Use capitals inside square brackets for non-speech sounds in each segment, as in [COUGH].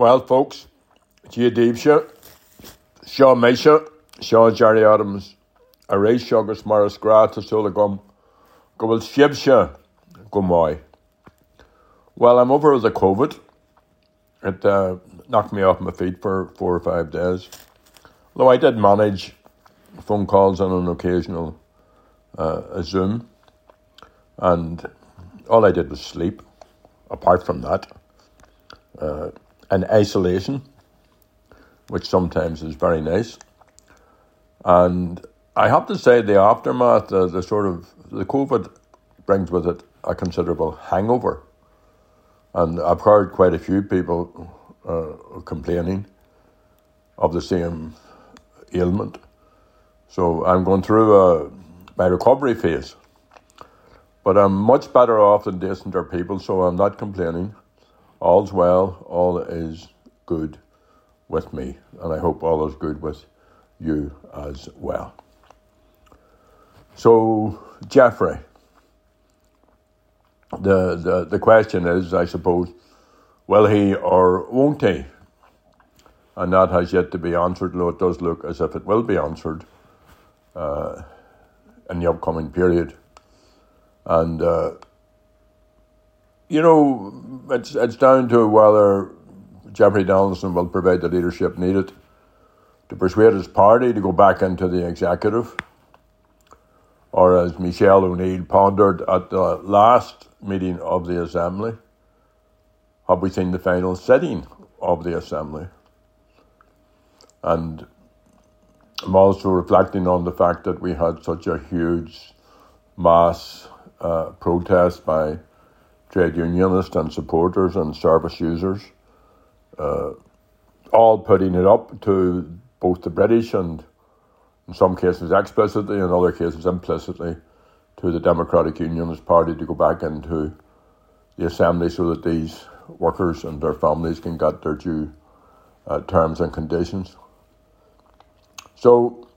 Well, folks, Gia Deepsha, Shaw Misha, Shaw Gerry Adams, Array Sugar Maris Grata Sulagum, Gobel Shibsha, Gomoy. Well, I'm over with the COVID. It uh, knocked me off my feet for four or five days. Though I did manage phone calls and an occasional uh, Zoom, and all I did was sleep. Apart from that, uh, and isolation, which sometimes is very nice. And I have to say, the aftermath, the, the sort of the COVID brings with it a considerable hangover. And I've heard quite a few people uh, complaining of the same ailment. So I'm going through a, my recovery phase. But I'm much better off than decenter people, so I'm not complaining. All's well, all is good with me, and I hope all is good with you as well. So, Jeffrey, the, the, the question is, I suppose, will he or won't he? And that has yet to be answered, though it does look as if it will be answered uh, in the upcoming period. And, uh, you know, it's, it's down to whether Jeffrey Donaldson will provide the leadership needed to persuade his party to go back into the executive. Or as Michelle O'Neill pondered at the last meeting of the Assembly, have we seen the final sitting of the Assembly? And I'm also reflecting on the fact that we had such a huge mass uh, protest by trade unionists and supporters and service users, uh, all putting it up to both the British and in some cases explicitly, in other cases implicitly, to the Democratic Unionist Party to go back into the Assembly so that these workers and their families can get their due uh, terms and conditions. So,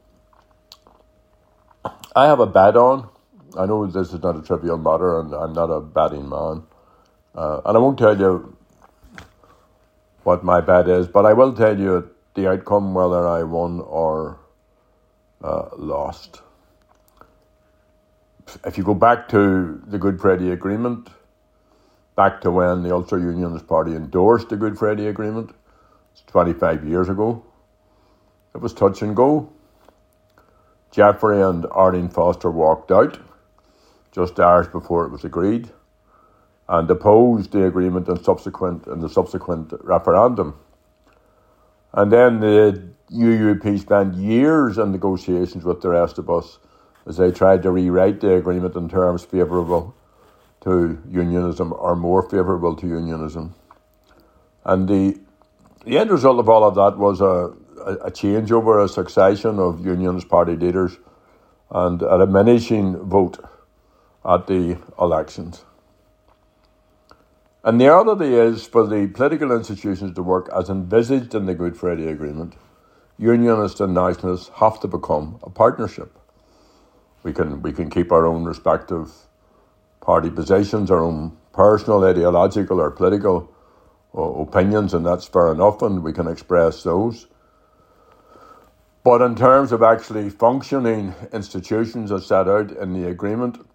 I have a bet on. I know this is not a trivial matter, and I'm not a betting man. Uh, and I won't tell you what my bet is, but I will tell you the outcome, whether I won or uh, lost. If you go back to the Good Friday Agreement, back to when the Ulster Unionist Party endorsed the Good Friday Agreement, it's 25 years ago, it was touch and go. Jeffrey and Arlene Foster walked out just hours before it was agreed and opposed the agreement and subsequent in the subsequent referendum. And then the UUP spent years in negotiations with the rest of us as they tried to rewrite the agreement in terms favourable to unionism or more favourable to unionism. And the the end result of all of that was a, a, a changeover, a succession of Unionist Party leaders, and a diminishing vote at the elections. And the reality is for the political institutions to work as envisaged in the Good Friday Agreement, unionists and nationalists have to become a partnership. We can we can keep our own respective party positions, our own personal, ideological, or political uh, opinions, and that's fair enough, and we can express those. But in terms of actually functioning institutions as set out in the agreement,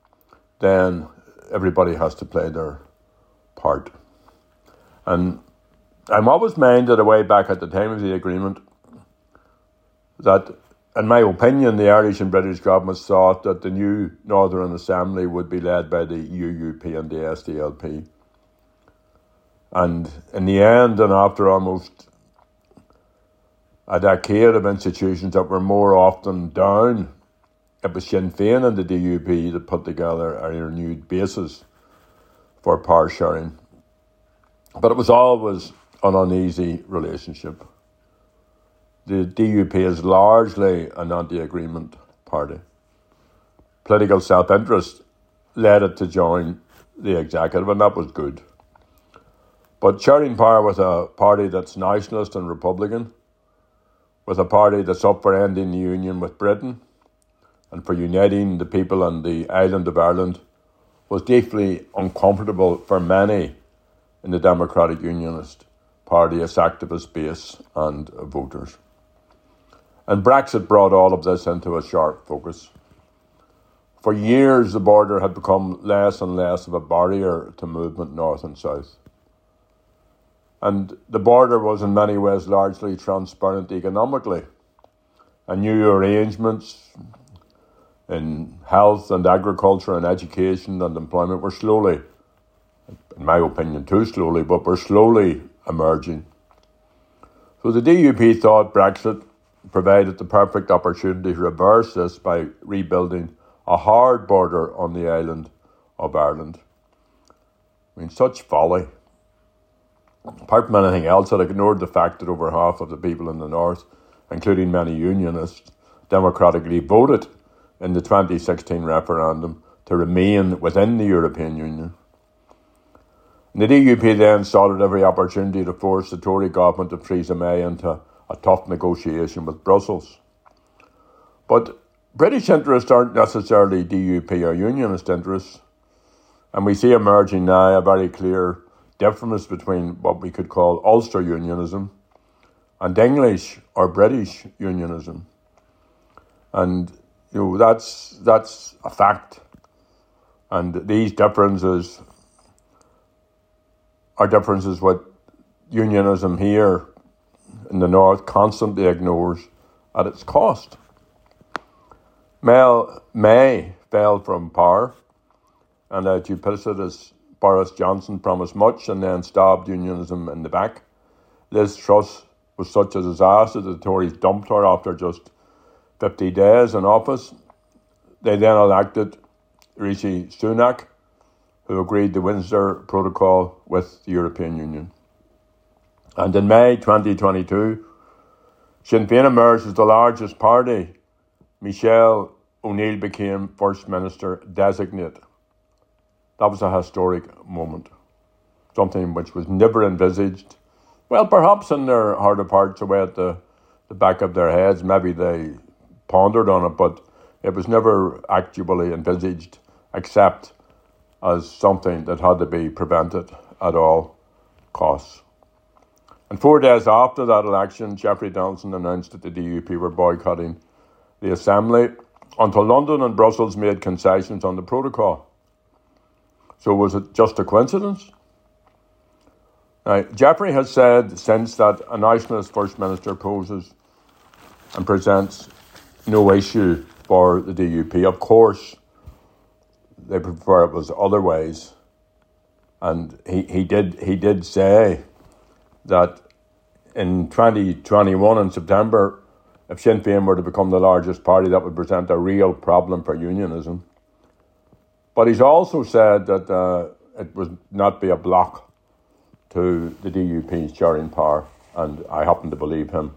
then everybody has to play their part. And I'm always minded away back at the time of the agreement that, in my opinion, the Irish and British governments thought that the new Northern Assembly would be led by the UUP and the SDLP. And in the end, and after almost a decade of institutions that were more often down, it was Sinn Féin and the DUP that put together a renewed basis for power sharing. But it was always an uneasy relationship. The DUP is largely an anti agreement party. Political self interest led it to join the executive, and that was good. But sharing power with a party that's nationalist and Republican, with a party that's up for ending the union with Britain, and for uniting the people on the island of Ireland was deeply uncomfortable for many in the Democratic Unionist party, its activist base, and voters. And Brexit brought all of this into a sharp focus. For years, the border had become less and less of a barrier to movement north and south. And the border was in many ways largely transparent economically. And new arrangements in health and agriculture and education and employment were slowly, in my opinion, too slowly, but were slowly emerging. So the DUP thought Brexit provided the perfect opportunity to reverse this by rebuilding a hard border on the island of Ireland. I mean, such folly. Apart from anything else, it ignored the fact that over half of the people in the north, including many unionists, democratically voted in the 2016 referendum to remain within the European Union. And the DUP then sought every opportunity to force the Tory government of Theresa May into a tough negotiation with Brussels. But British interests aren't necessarily DUP or unionist interests, and we see emerging now a very clear difference between what we could call Ulster unionism and English or British unionism. And you know that's that's a fact. And these differences are differences what unionism here in the north constantly ignores at its cost. Mel May fell from power, and a duplicitous Boris Johnson promised much and then stabbed unionism in the back. Liz Truss was such a disaster that the Tories dumped her after just 50 days in office. They then elected Rishi Sunak, who agreed the Windsor Protocol with the European Union. And in May 2022, Sinn Féin emerged as the largest party. Michelle O'Neill became First Minister designate. That was a historic moment, something which was never envisaged. Well, perhaps in their heart of hearts, away at the, the back of their heads, maybe they pondered on it, but it was never actually envisaged except as something that had to be prevented at all costs. And four days after that election, Jeffrey Donaldson announced that the DUP were boycotting the Assembly until London and Brussels made concessions on the protocol. So was it just a coincidence? Now, Jeffrey has said since that a nationalist First Minister poses and presents no issue for the DUP. Of course, they prefer it was otherwise. And he, he did he did say that in 2021 in September, if Sinn Féin were to become the largest party, that would present a real problem for unionism. But he's also said that uh, it would not be a block to the DUP's sharing power, and I happen to believe him,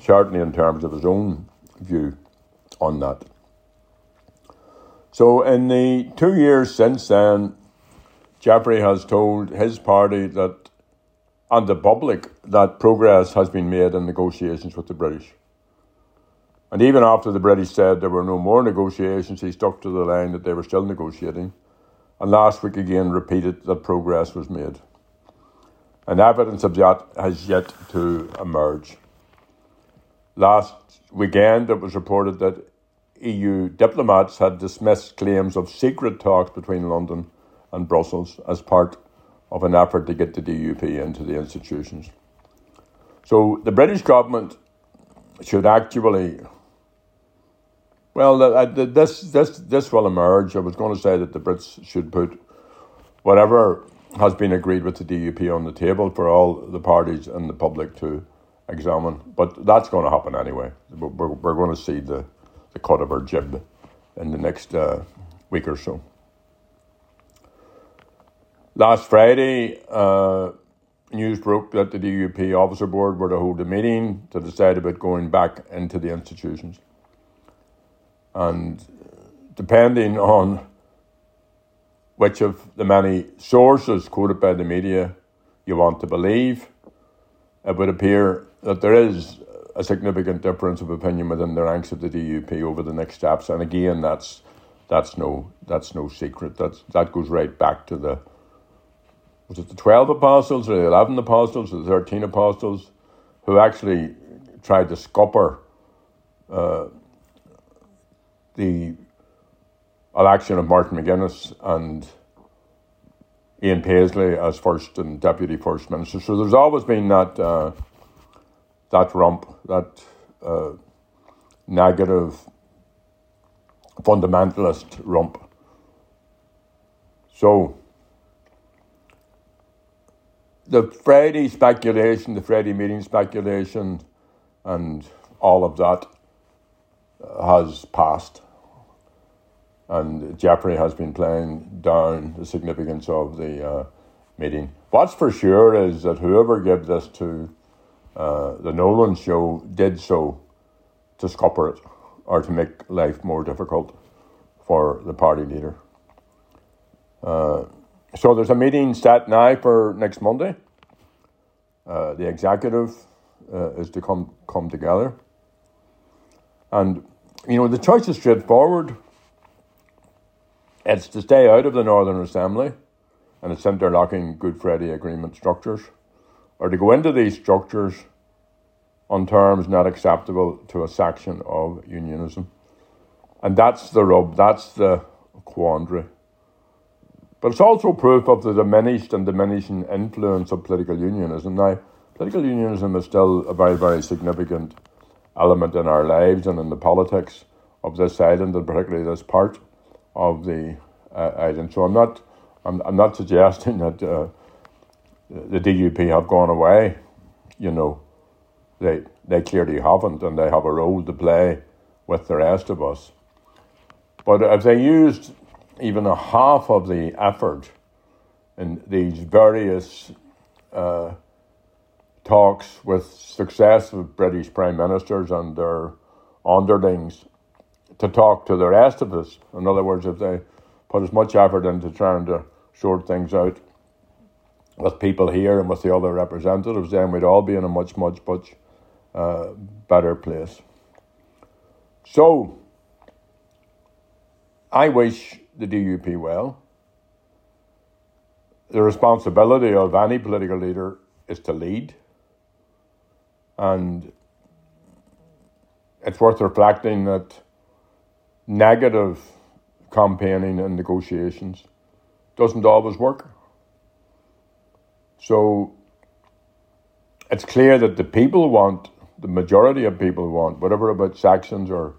certainly in terms of his own view on that. So, in the two years since then, Jeffrey has told his party that, and the public, that progress has been made in negotiations with the British. And even after the British said there were no more negotiations, he stuck to the line that they were still negotiating. And last week again repeated that progress was made. And evidence of that has yet to emerge. Last weekend, it was reported that EU diplomats had dismissed claims of secret talks between London and Brussels as part of an effort to get the DUP into the institutions. So the British government should actually well, uh, this this this will emerge. I was going to say that the Brits should put whatever has been agreed with the DUP on the table for all the parties and the public to examine. But that's going to happen anyway. We're, we're going to see the, the cut of our jib in the next uh, week or so. Last Friday, uh, news broke that the DUP officer board were to hold a meeting to decide about going back into the institutions. And depending on which of the many sources quoted by the media you want to believe, it would appear that there is a significant difference of opinion within the ranks of the DUP over the next steps. And again, that's that's no that's no secret. That's that goes right back to the was it the 12 apostles or the 11 apostles or the 13 apostles who actually tried to scupper uh, the election of Martin McGuinness and Ian Paisley as first and deputy first minister. So there's always been that uh, that rump, that uh, negative fundamentalist rump. So the Friday speculation, the Friday meeting speculation, and all of that has passed. And Jeffrey has been playing down the significance of the uh, meeting. What's for sure is that whoever gave this to uh, the Nolan show did so to scupper it or to make life more difficult for the party leader. Uh, so there's a meeting set now for next Monday. Uh, the executive uh, is to come come together, and you know the choice is straightforward. It's to stay out of the Northern Assembly and its interlocking Good Friday Agreement structures, or to go into these structures on terms not acceptable to a section of unionism. And that's the rub, that's the quandary. But it's also proof of the diminished and diminishing influence of political unionism. Now, political unionism is still a very, very significant element in our lives and in the politics of this island, and particularly this part of the uh, island. So I'm not, I'm, I'm not suggesting [LAUGHS] that uh, the DUP have gone away. You know, they they clearly haven't, and they have a role to play with the rest of us. But if they used even a half of the effort in these various uh, talks with successive British prime ministers and their underlings to talk to the rest of us. In other words, if they put as much effort into trying to sort things out with people here and with the other representatives, then we'd all be in a much, much, much uh, better place. So, I wish the DUP well. The responsibility of any political leader is to lead. And it's worth reflecting that negative campaigning and negotiations doesn't always work. So it's clear that the people want, the majority of people want, whatever about sections or,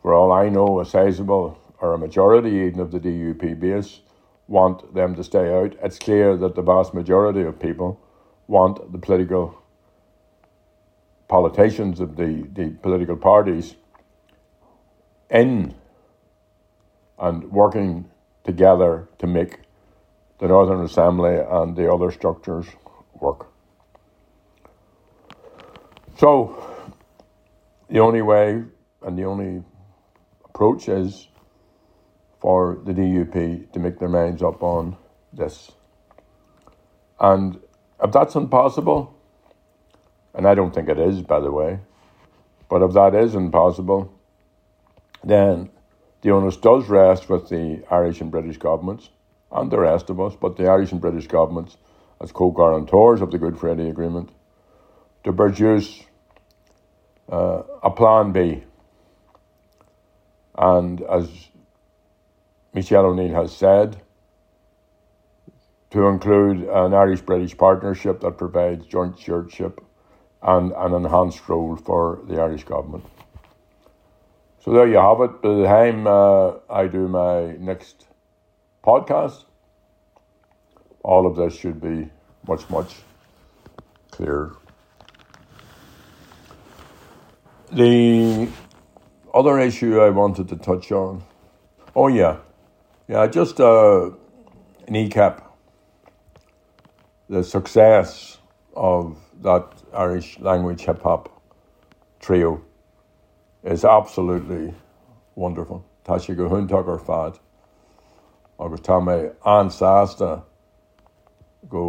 for all I know, a sizable or a majority even of the DUP base want them to stay out. It's clear that the vast majority of people want the political politicians of the, the political parties in and working together to make the Northern Assembly and the other structures work. So, the only way and the only approach is for the DUP to make their minds up on this. And if that's impossible, and I don't think it is, by the way, but if that is impossible, then the onus does rest with the Irish and British governments and the rest of us, but the Irish and British governments as co guarantors of the Good Friday Agreement to produce uh, a plan B. And as Michelle O'Neill has said, to include an Irish British partnership that provides joint stewardship and an enhanced role for the Irish government. So there you have it. By the time uh, I do my next podcast, all of this should be much, much clearer. The other issue I wanted to touch on, oh yeah, yeah, just uh, Kneecap the success of that Irish language hip hop trio is absolutely wonderful. Huntucker fad. Agus tá mé ansáasta go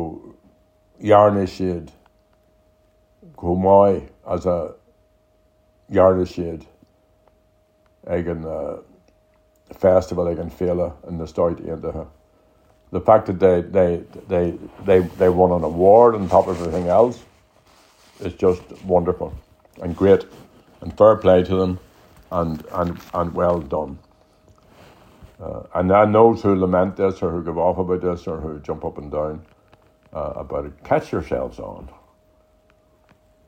jarne siad go mai as a jarne siad ag an uh, festival ag an féle in na stoid aontathe the fact that they they they they, they won an award on top of everything else is just wonderful and great and fair play to them and and and well done. Uh, and those who lament this or who give off about this or who jump up and down uh, about it, catch yourselves on.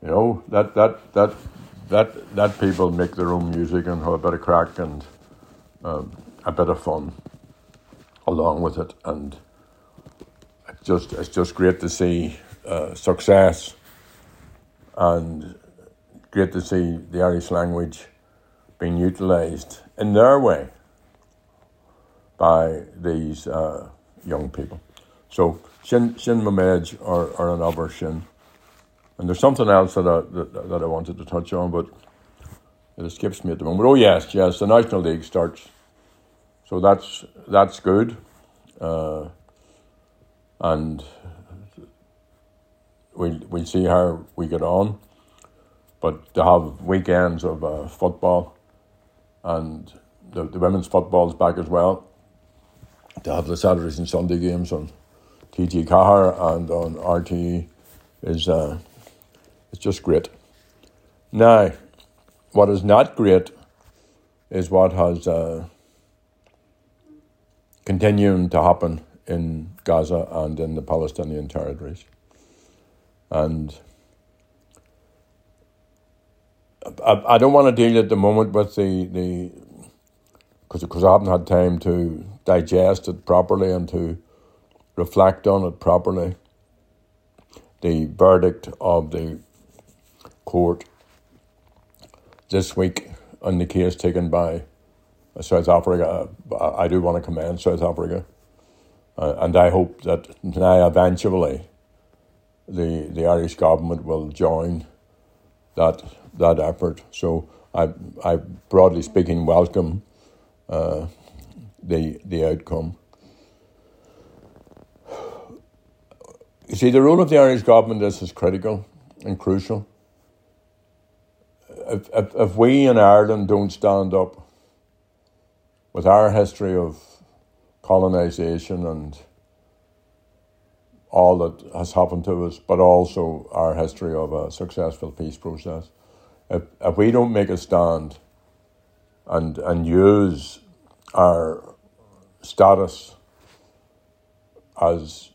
You know that that that that that people make their own music and have a bit of crack and um, a bit of fun along with it, and it's just it's just great to see uh, success and great to see the Irish language being utilised in their way by these uh, young people. So Shin Shin Mamej or, or another Shin. And there's something else that I, that, that I wanted to touch on, but it escapes me at the moment. Oh yes, yes, the National League starts, so that's that's good, uh, and we'll we'll see how we get on. But to have weekends of uh, football, and the, the women's football is back as well. To have the Saturdays and Sunday games on TG Ceathair and on RTE is uh, it's just great. Now, what is not great is what has uh, continuing to happen in Gaza and in the Palestinian territories. And I, I don't want to deal at the moment with the, the because I haven't had time to digest it properly and to reflect on it properly. The verdict of the court this week on the case taken by South Africa. I do want to commend South Africa, uh, and I hope that now eventually the the Irish government will join that that effort. So I I broadly speaking welcome uh, the the outcome. You see, the role of the Irish government is, is critical and crucial if, if, if we in Ireland don't stand up with our history of colonisation and all that has happened to us, but also our history of a successful peace process, if, if we don't make a stand and, and use our status as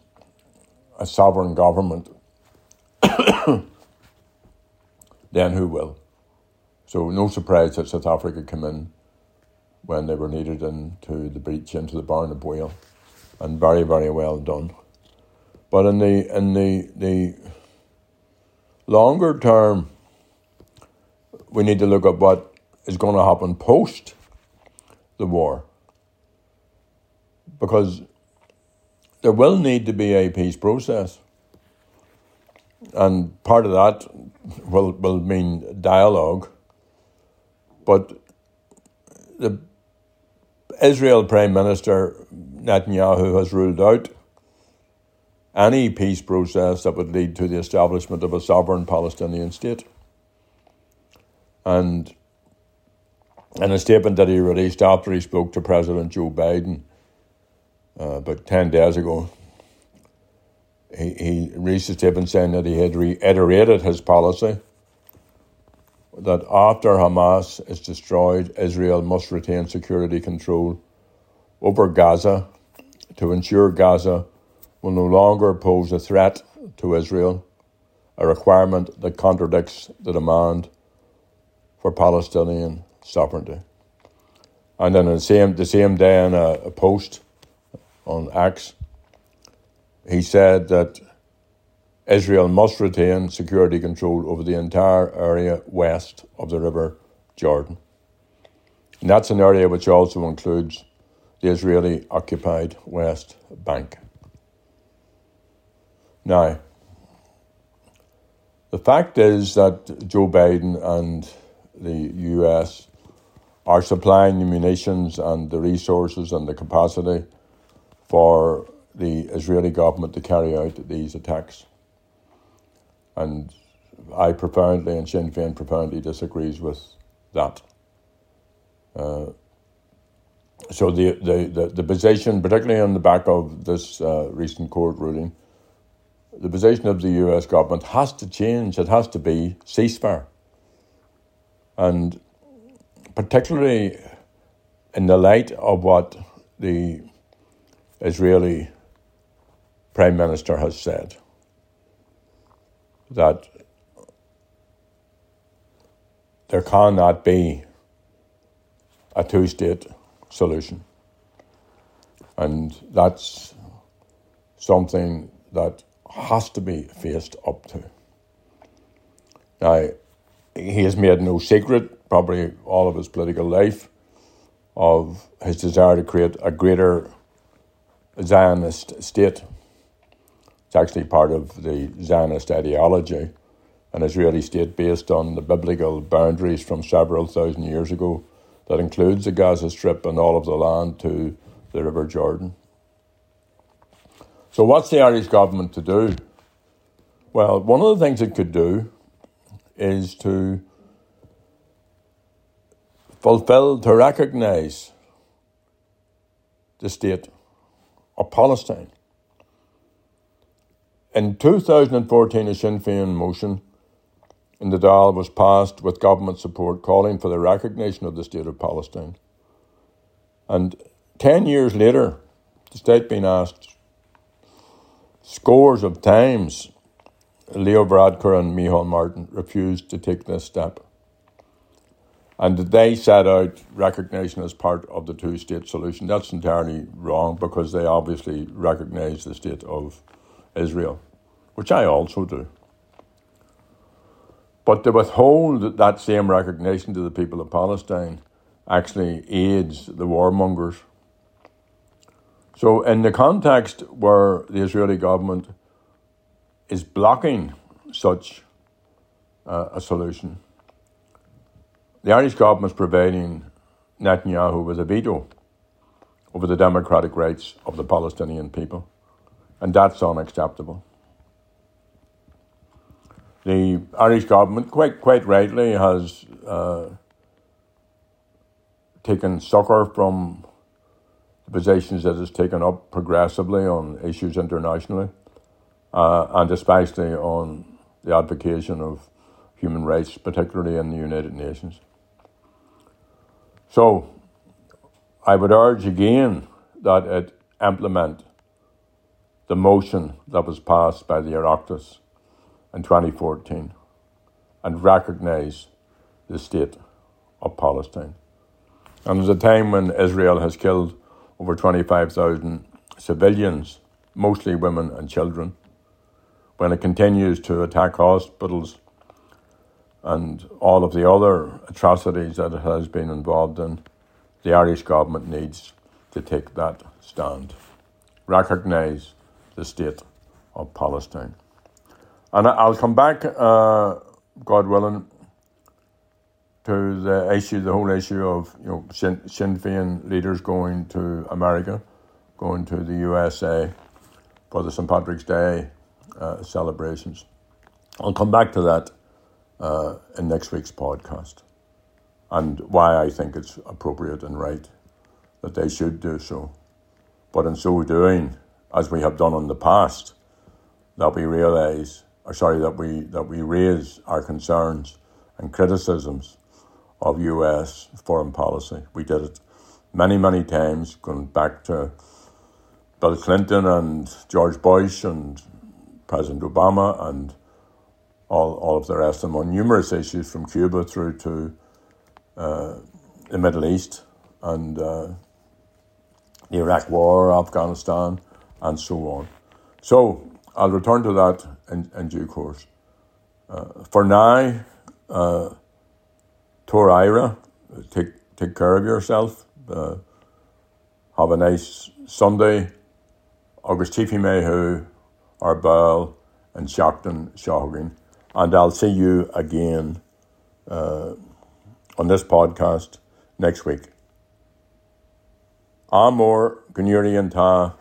a sovereign government, [COUGHS] then who will? So no surprise that South Africa came in when they were needed into the breach into the bearna baoil, and very very well done. But in the in the the longer term, we need to look at what is going to happen post the war, because there will need to be a peace process, and part of that will will mean dialogue. But the Israel Prime Minister Netanyahu has ruled out any peace process that would lead to the establishment of a sovereign Palestinian state. And in a statement that he released after he spoke to President Joe Biden uh, about 10 days ago, he, he released a statement saying that he had reiterated his policy that after Hamas is destroyed, Israel must retain security control over Gaza to ensure Gaza will no longer pose a threat to Israel, a requirement that contradicts the demand for Palestinian sovereignty. And then the same, the same day in a, a post on X, he said that Israel must retain security control over the entire area west of the River Jordan. And that's an area which also includes the Israeli occupied West Bank. Now, the fact is that Joe Biden and the US are supplying the munitions and the resources and the capacity for the Israeli government to carry out these attacks. And I profoundly and Sinn Féin profoundly disagrees with that. Uh, so the, the, the, the, position, particularly on the back of this uh, recent court ruling, the position of the US government has to change. It has to be ceasefire. And particularly in the light of what the Israeli Prime Minister has said, that there cannot be a two state solution. And that's something that has to be faced up to. Now, he has made no secret, probably all of his political life, of his desire to create a greater Zionist state. It's actually part of the Zionist ideology, an Israeli state based on the biblical boundaries from several thousand years ago that includes the Gaza Strip and all of the land to the River Jordan. So, what's the Irish government to do? Well, one of the things it could do is to fulfill, to recognize the state of Palestine. In 2014, a Sinn Féin motion in the Dáil was passed with government support calling for the recognition of the state of Palestine. And 10 years later, the state being asked scores of times, Leo Varadkar and Micheál Martin refused to take this step. And they set out recognition as part of the two state solution. That's entirely wrong because they obviously recognize the state of Israel, which I also do. But to withhold that same recognition to the people of Palestine actually aids the warmongers. So, in the context where the Israeli government is blocking such uh, a solution, the Irish government is providing Netanyahu with a veto over the democratic rights of the Palestinian people, and that's unacceptable. The Irish government, quite quite rightly, has uh, taken succour from the positions that it's taken up progressively on issues internationally, uh, and especially on the advocacy of human rights, particularly in the United Nations. So, I would urge again that it implement the motion that was passed by the Oireachtas in 2014 and recognise the state of Palestine. And there's a time when Israel has killed over 25,000 civilians, mostly women and children, when it continues to attack hospitals and all of the other atrocities that it has been involved in, the Irish government needs to take that stand. Recognise the state of Palestine. And I'll come back, uh, God willing, to the issue, the whole issue of you know Sinn, Sinn Féin leaders going to America, going to the USA for the St Patrick's Day uh, celebrations. I'll come back to that uh, in next week's podcast, and why I think it's appropriate and right that they should do so. But in so doing, as we have done in the past, that we realise or sorry, that we that we raise our concerns and criticisms of U.S. foreign policy. We did it many, many times, going back to Bill Clinton and George Bush and President Obama and all, all of the rest of them on numerous issues from Cuba through to uh, the Middle East and uh, the Iraq War, Afghanistan, and so on. So I'll return to that in, in due course. Uh, for now, uh, tabhair aire, take, take care of yourself. Uh, have a nice Sunday. August Tiffy Mehu, Arbel, and Shakton Shahogin. And I'll see you again uh, on this podcast next week. Amor Gnurian Ta.